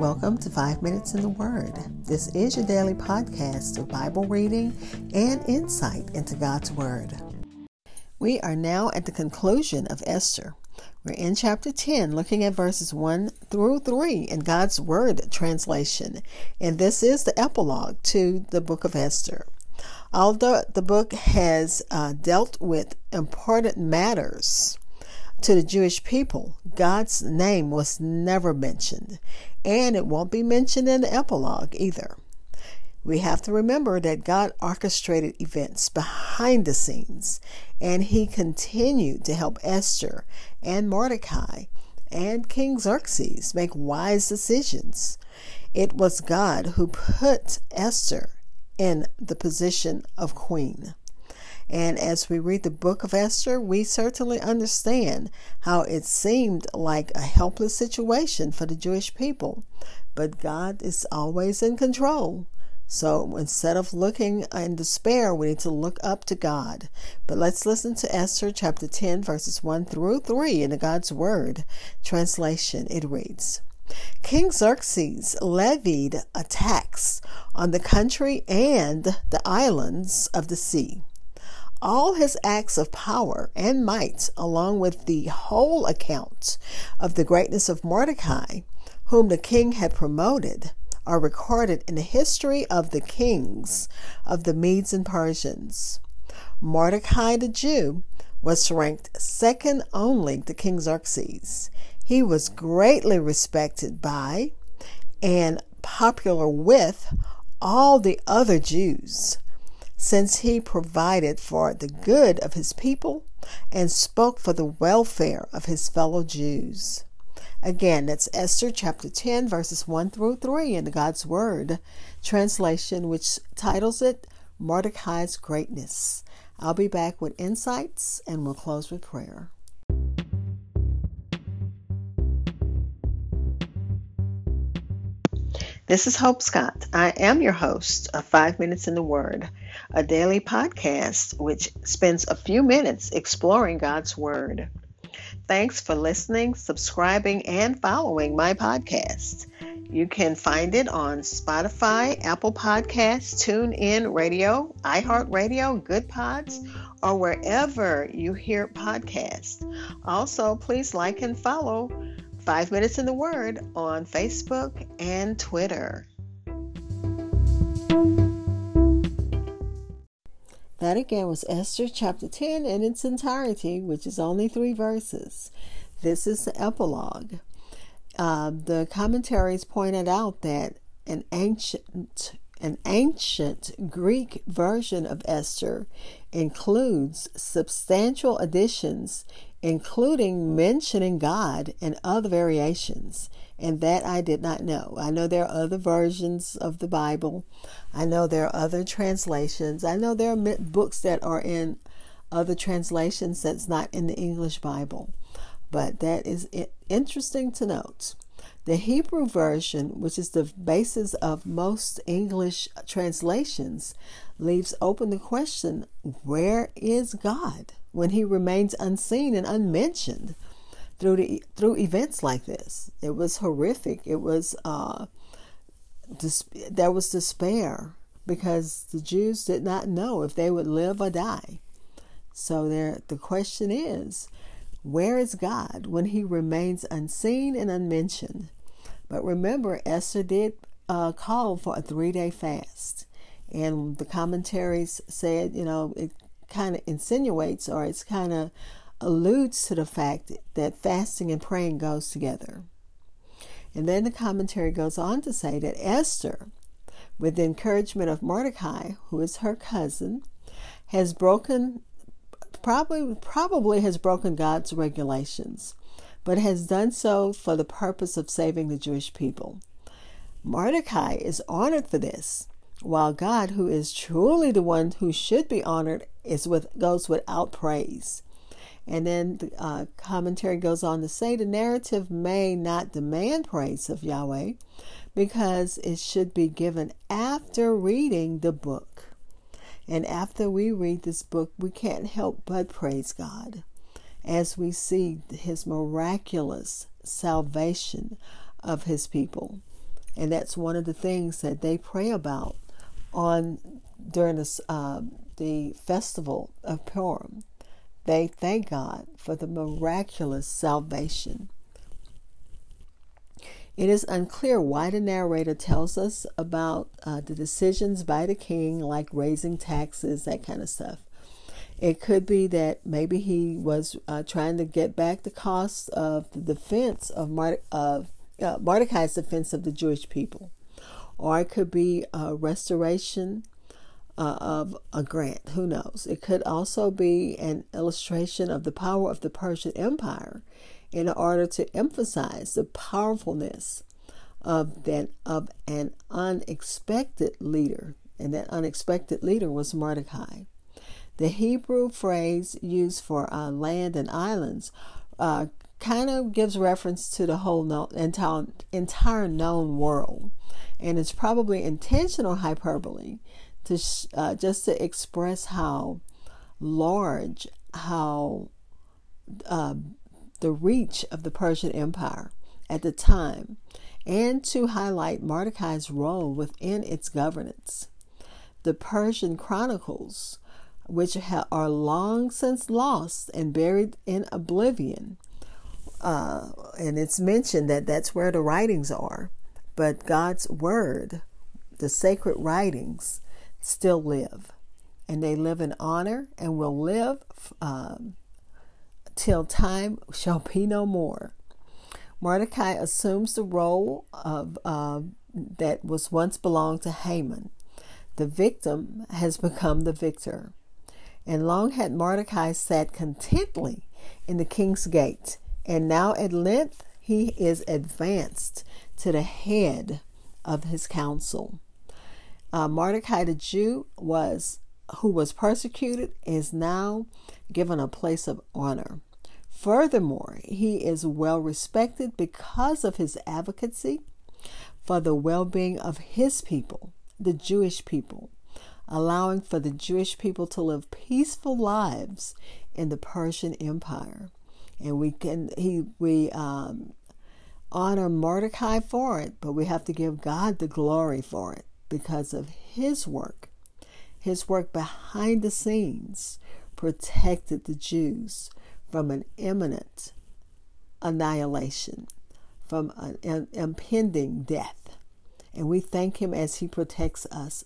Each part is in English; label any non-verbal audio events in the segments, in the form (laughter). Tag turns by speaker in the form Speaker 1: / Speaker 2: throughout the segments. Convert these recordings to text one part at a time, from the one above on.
Speaker 1: Welcome to Five Minutes in the Word. This is your daily podcast of Bible reading and insight into God's Word. We are now at the conclusion of Esther. We're in chapter 10, looking at verses 1 through 3 in God's Word translation. And this is the epilogue to the book of Esther. Although the book has uh, dealt with important matters, to the Jewish people, God's name was never mentioned, and it won't be mentioned in the epilogue either. We have to remember that God orchestrated events behind the scenes, and He continued to help Esther and Mordecai and King Xerxes make wise decisions. It was God who put Esther in the position of queen. And as we read the book of Esther, we certainly understand how it seemed like a helpless situation for the Jewish people. But God is always in control. So instead of looking in despair, we need to look up to God. But let's listen to Esther chapter 10, verses 1 through 3 in the God's Word translation. It reads King Xerxes levied a tax on the country and the islands of the sea all his acts of power and might, along with the whole account of the greatness of Mordecai, whom the king had promoted, are recorded in the history of the kings of the Medes and Persians. Mordecai the Jew was ranked second only to King Xerxes. He was greatly respected by and popular with all the other Jews since he provided for the good of his people and spoke for the welfare of his fellow Jews. Again, that's Esther chapter 10, verses 1 through 3 in the God's Word translation, which titles it Mordecai's Greatness. I'll be back with insights and we'll close with prayer. This is Hope Scott. I am your host of Five Minutes in the Word, a daily podcast which spends a few minutes exploring God's Word. Thanks for listening, subscribing, and following my podcast. You can find it on Spotify, Apple Podcasts, TuneIn Radio, iHeartRadio, Good Pods, or wherever you hear podcasts. Also, please like and follow Five Minutes in the Word on Facebook and Twitter. That again was Esther chapter 10 in its entirety, which is only three verses. This is the epilogue. Uh, the commentaries pointed out that an ancient an ancient Greek version of Esther includes substantial additions including mentioning God and other variations. And that I did not know. I know there are other versions of the Bible. I know there are other translations. I know there are books that are in other translations that's not in the English Bible. But that is interesting to note. The Hebrew version, which is the basis of most English translations, leaves open the question where is God? when he remains unseen and unmentioned through the, through events like this. It was horrific. It was uh, dis- there was despair because the Jews did not know if they would live or die. So there, the question is, where is God when He remains unseen and unmentioned? But remember, Esther did uh, call for a three-day fast, and the commentaries said, you know, it kind of insinuates or it's kind of alludes to the fact that fasting and praying goes together. And then the commentary goes on to say that Esther, with the encouragement of Mordecai, who is her cousin, has broken probably probably has broken God's regulations, but has done so for the purpose of saving the Jewish people. Mordecai is honored for this while God, who is truly the one who should be honored, is with goes without praise. And then the uh, commentary goes on to say the narrative may not demand praise of Yahweh because it should be given after reading the book. And after we read this book, we can't help but praise God as we see his miraculous salvation of his people. And that's one of the things that they pray about on during this, uh, the festival of Purim. They thank God for the miraculous salvation. It is unclear why the narrator tells us about uh, the decisions by the king, like raising taxes, that kind of stuff. It could be that maybe he was uh, trying to get back the costs of the defense of, Mard- of uh, Mordecai's defense of the Jewish people, or it could be a restoration uh, of a grant. Who knows? It could also be an illustration of the power of the Persian Empire in order to emphasize the powerfulness of that of an unexpected leader, and that unexpected leader was Mordecai. The Hebrew phrase used for uh, land and islands uh, kind of gives reference to the whole known, entire, entire known world, and it's probably intentional hyperbole to uh, just to express how large, how uh, the reach of the Persian Empire at the time, and to highlight Mordecai's role within its governance. The Persian Chronicles which are long since lost and buried in oblivion. Uh, and it's mentioned that that's where the writings are. But God's word, the sacred writings, still live. And they live in honor and will live um, till time shall be no more. Mordecai assumes the role of uh, that was once belonged to Haman. The victim has become the victor. And long had Mordecai sat contently in the king's gate, and now at length he is advanced to the head of his council. Uh, Mordecai the Jew was who was persecuted is now given a place of honor. Furthermore, he is well respected because of his advocacy for the well being of his people, the Jewish people allowing for the Jewish people to live peaceful lives in the Persian Empire. And we can he we um, honor Mordecai for it, but we have to give God the glory for it because of his work. His work behind the scenes protected the Jews from an imminent annihilation, from an impending death. And we thank him as he protects us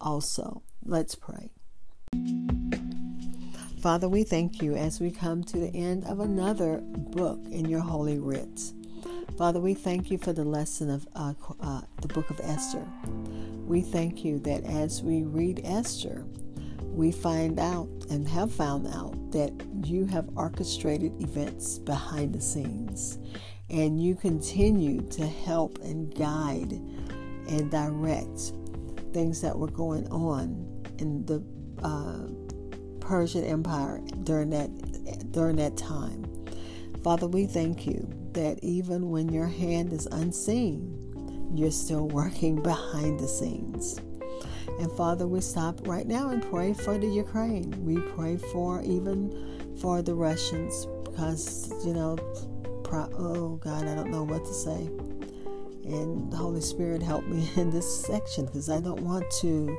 Speaker 1: also. Let's pray. Father, we thank you as we come to the end of another book in your holy writs. Father, we thank you for the lesson of uh, uh, the book of Esther. We thank you that as we read Esther, we find out and have found out that you have orchestrated events behind the scenes and you continue to help and guide and direct things that were going on in the uh, Persian Empire during that during that time. Father, we thank you that even when your hand is unseen, you're still working behind the scenes. And Father, we stop right now and pray for the Ukraine. We pray for even for the Russians because, you know, pro- oh God, I don't know what to say. And the Holy Spirit help me (laughs) in this section because I don't want to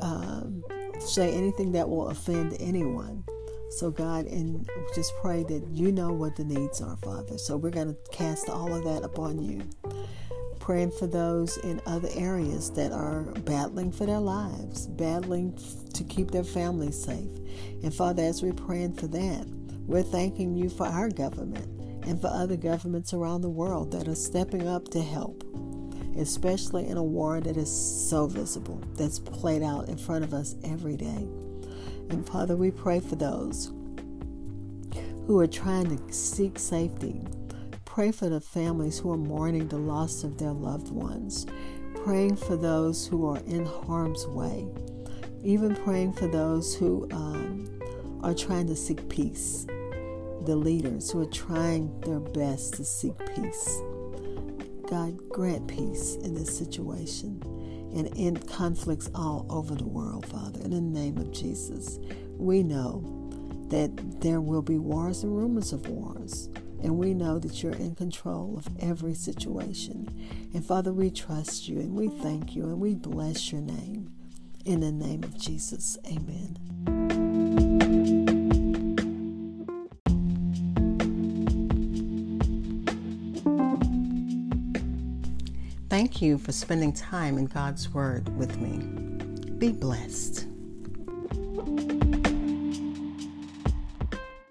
Speaker 1: um, say anything that will offend anyone. So, God, and just pray that you know what the needs are, Father. So, we're going to cast all of that upon you. Praying for those in other areas that are battling for their lives, battling to keep their families safe. And, Father, as we're praying for that, we're thanking you for our government and for other governments around the world that are stepping up to help, especially in a war that is so visible, that's played out in front of us every day. And Father, we pray for those who are trying to seek safety. Pray for the families who are mourning the loss of their loved ones. Praying for those who are in harm's way. Even praying for those who um, are trying to seek peace the leaders who are trying their best to seek peace. God, grant peace in this situation and in conflicts all over the world, Father. In the name of Jesus, we know that there will be wars and rumors of wars, And we know that you're in control of every situation. And Father, we trust you and we thank you and we bless your name. In the name of Jesus, amen. You for spending time in God's Word with me. Be blessed.